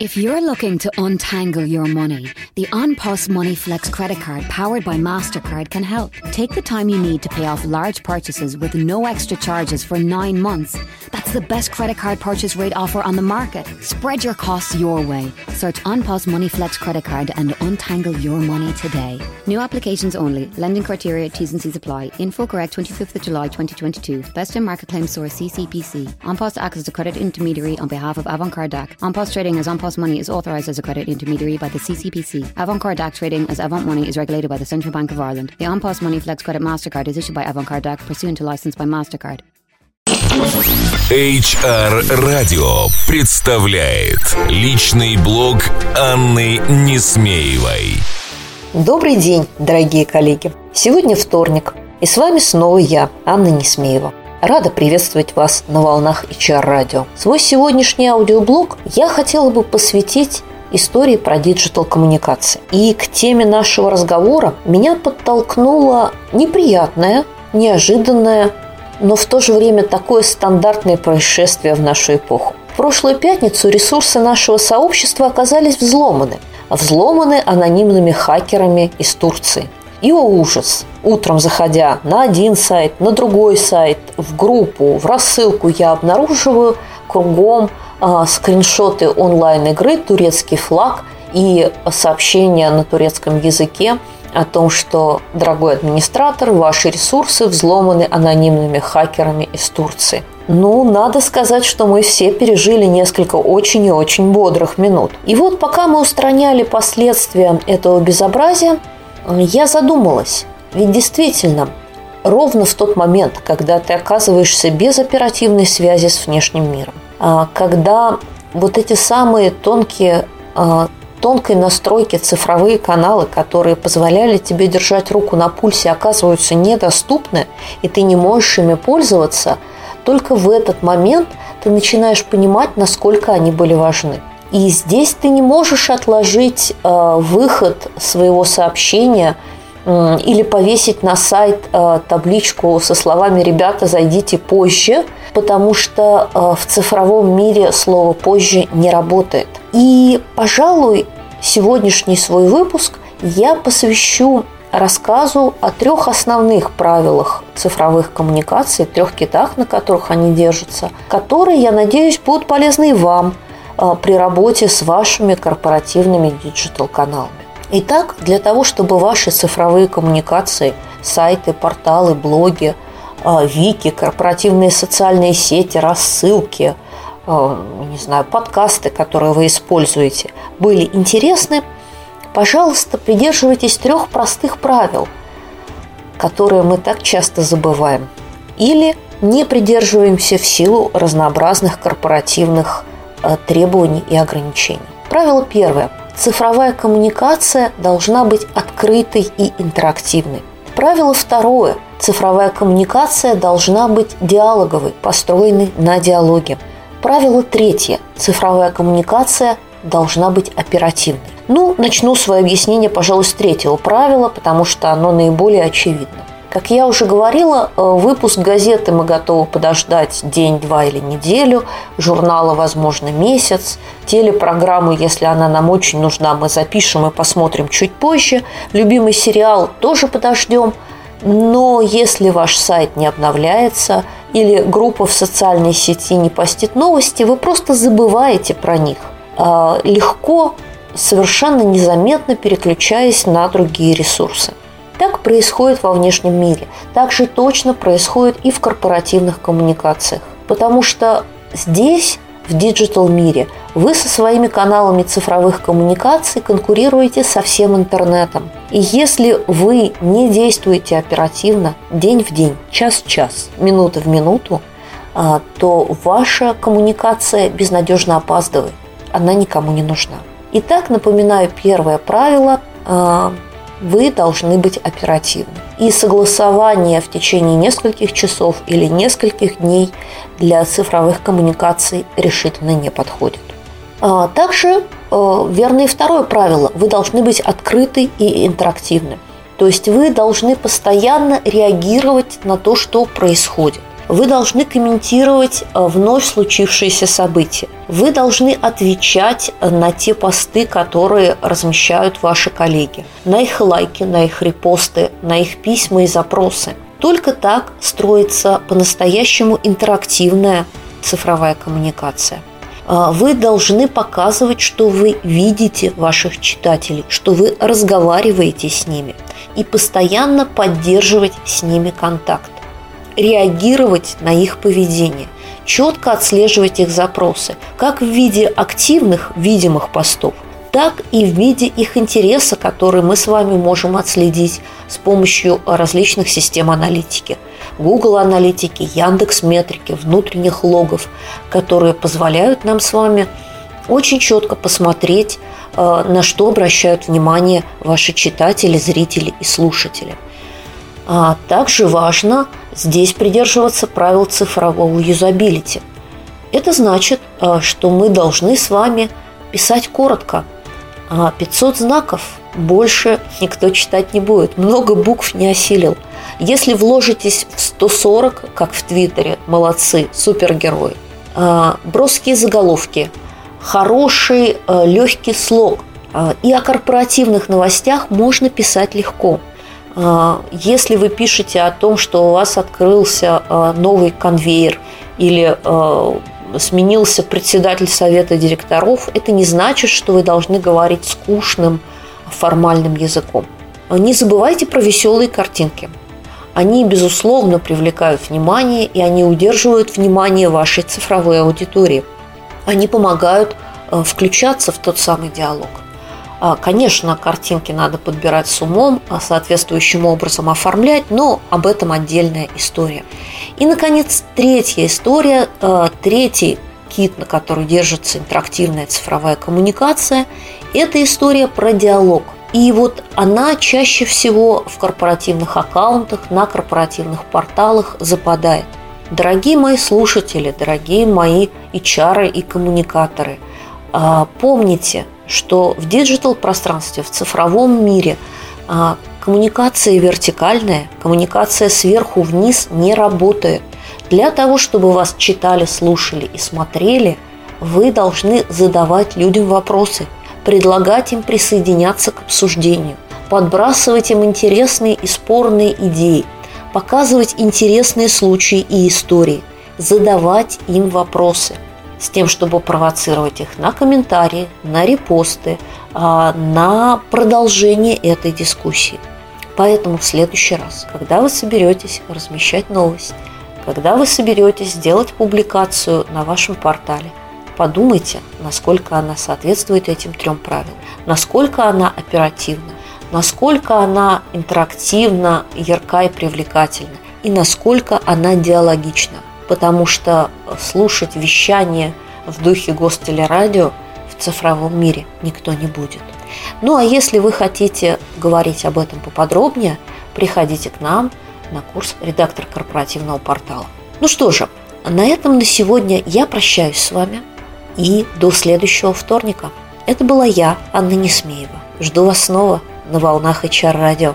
If you're looking to untangle your money, the OnPos Money Flex credit card powered by MasterCard can help. Take the time you need to pay off large purchases with no extra charges for nine months. That's the best credit card purchase rate offer on the market. Spread your costs your way. Search OnPos Money Flex credit card and untangle your money today. New applications only. Lending criteria, T's and C's apply. Info correct 25th of July 2022. Best in market claim source CCPC. OnPos acts as a credit intermediary on behalf of Avantcard DAC. OnPos trading as OnPos Money is authorised as a credit intermediary by the CCPC. Avantcard DAC trading as Avant Money is regulated by the Central Bank of Ireland. The OnPos Money Flex Credit MasterCard is issued by Avantcard DAC pursuant to license by MasterCard. HR Radio представляет личный блог Анны Несмеевой. Добрый день, дорогие коллеги! Сегодня вторник, и с вами снова я, Анна Несмеева. Рада приветствовать вас на волнах HR радио. Свой сегодняшний аудиоблог я хотела бы посвятить истории про digital коммуникации. И к теме нашего разговора меня подтолкнуло неприятное, неожиданное, но в то же время такое стандартное происшествие в нашу эпоху. В прошлую пятницу ресурсы нашего сообщества оказались взломаны. Взломаны анонимными хакерами из Турции. И о ужас! Утром заходя на один сайт, на другой сайт, в группу, в рассылку, я обнаруживаю кругом а, скриншоты онлайн-игры «Турецкий флаг» и сообщения на турецком языке о том, что, дорогой администратор, ваши ресурсы взломаны анонимными хакерами из Турции. Ну, надо сказать, что мы все пережили несколько очень и очень бодрых минут. И вот пока мы устраняли последствия этого безобразия, я задумалась. Ведь действительно, ровно в тот момент, когда ты оказываешься без оперативной связи с внешним миром, а, когда вот эти самые тонкие а, тонкой настройки цифровые каналы, которые позволяли тебе держать руку на пульсе, оказываются недоступны, и ты не можешь ими пользоваться, только в этот момент ты начинаешь понимать, насколько они были важны. И здесь ты не можешь отложить э, выход своего сообщения э, или повесить на сайт э, табличку со словами «Ребята, зайдите позже», потому что э, в цифровом мире слово «позже» не работает. И, пожалуй, сегодняшний свой выпуск я посвящу рассказу о трех основных правилах цифровых коммуникаций, трех китах, на которых они держатся, которые, я надеюсь, будут полезны и вам а, при работе с вашими корпоративными digital-каналами. Итак, для того, чтобы ваши цифровые коммуникации, сайты, порталы, блоги, вики, корпоративные социальные сети, рассылки – Э, не знаю, подкасты, которые вы используете, были интересны, пожалуйста, придерживайтесь трех простых правил, которые мы так часто забываем. Или не придерживаемся в силу разнообразных корпоративных э, требований и ограничений. Правило первое. Цифровая коммуникация должна быть открытой и интерактивной. Правило второе. Цифровая коммуникация должна быть диалоговой, построенной на диалоге. Правило третье. Цифровая коммуникация должна быть оперативной. Ну, начну свое объяснение, пожалуй, с третьего правила, потому что оно наиболее очевидно. Как я уже говорила, э, выпуск газеты мы готовы подождать день, два или неделю, журнала, возможно, месяц, телепрограмму, если она нам очень нужна, мы запишем и посмотрим чуть позже, любимый сериал тоже подождем, но если ваш сайт не обновляется – или группа в социальной сети не постит новости, вы просто забываете про них. А, легко, совершенно незаметно переключаясь на другие ресурсы. Так происходит во внешнем мире. Так же точно происходит и в корпоративных коммуникациях. Потому что здесь в digital мире. Вы со своими каналами цифровых коммуникаций конкурируете со всем интернетом. И если вы не действуете оперативно день в день, час в час, минута в минуту, а, то ваша коммуникация безнадежно опаздывает. Она никому не нужна. Итак, напоминаю первое правило а, вы должны быть оперативны. И согласование в течение нескольких часов или нескольких дней для цифровых коммуникаций решительно не подходит. А также э, верно и второе правило. Вы должны быть открыты и интерактивны. То есть вы должны постоянно реагировать на то, что происходит. Вы должны комментировать э, вновь случившиеся события. Вы должны отвечать на те посты, которые размещают ваши коллеги, на их лайки, на их репосты, на их письма и запросы. Только так строится по-настоящему интерактивная цифровая коммуникация. А, вы должны показывать, что вы видите ваших читателей, что вы разговариваете с ними и постоянно поддерживать с ними контакт, реагировать на их поведение, четко отслеживать их запросы, как в виде активных видимых постов, так и в виде их интереса, который мы с вами можем отследить с помощью различных систем аналитики – Google аналитики, Яндекс метрики, внутренних логов, которые позволяют нам с вами очень четко посмотреть, э, на что обращают внимание ваши читатели, зрители и слушатели. А также важно здесь придерживаться правил цифрового юзабилити. Это значит, э, что мы должны с вами писать коротко. 500 а знаков больше никто читать не будет. Много букв не осилил – если вложитесь в 140, как в Твиттере, молодцы, супергерои. А, броские заголовки, хороший а, легкий слог. А, и о корпоративных новостях можно писать легко. Если вы пишете о том, что у вас открылся новый конвейер или сменился председатель совета директоров, это не значит, что вы должны говорить скучным формальным языком. Не забывайте про веселые картинки – они, безусловно, привлекают внимание, и они удерживают внимание вашей цифровой аудитории. Они помогают включаться в тот самый диалог. А, конечно, картинки надо подбирать с умом, а соответствующим образом оформлять, но об этом отдельная история. И, наконец, третья история, э, третий кит, на который держится интерактивная цифровая коммуникация, это история про диалог – и вот она чаще всего в корпоративных аккаунтах, на корпоративных порталах западает. Дорогие мои слушатели, дорогие мои HR и коммуникаторы, а, помните, что в digital пространстве, в цифровом мире а, коммуникация вертикальная, коммуникация сверху вниз не работает. Для того, чтобы вас читали, слушали и смотрели, вы должны задавать людям вопросы – предлагать им присоединяться к обсуждению, подбрасывать им интересные и спорные идеи, показывать интересные случаи и истории, задавать им вопросы с тем, чтобы провоцировать их на комментарии, на репосты, а, на продолжение этой дискуссии. Поэтому в следующий раз, когда вы соберетесь размещать новость, когда вы соберетесь сделать публикацию на вашем портале – Подумайте, насколько она соответствует этим трем правилам, насколько она оперативна, насколько она интерактивна, ярка и привлекательна, и насколько она диалогична. Потому что слушать вещание в духе гостелерадио в цифровом мире никто не будет. Ну а если вы хотите говорить об этом поподробнее, приходите к нам на курс редактор корпоративного портала. Ну что же, на этом на сегодня я прощаюсь с вами и до следующего вторника. Это была я, Анна Несмеева. Жду вас снова на волнах HR радио.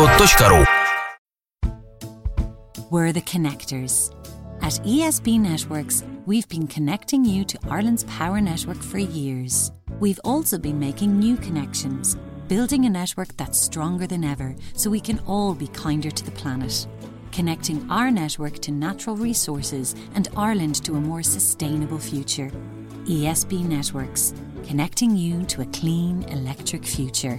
hrradio.ru We're the connectors. At ESB Networks, we've been connecting you to Ireland's power network for years. We've also been making new connections, building a network that's stronger than ever so we can all be kinder to the planet. Connecting our network to natural resources and Ireland to a more sustainable future. ESB Networks, connecting you to a clean electric future.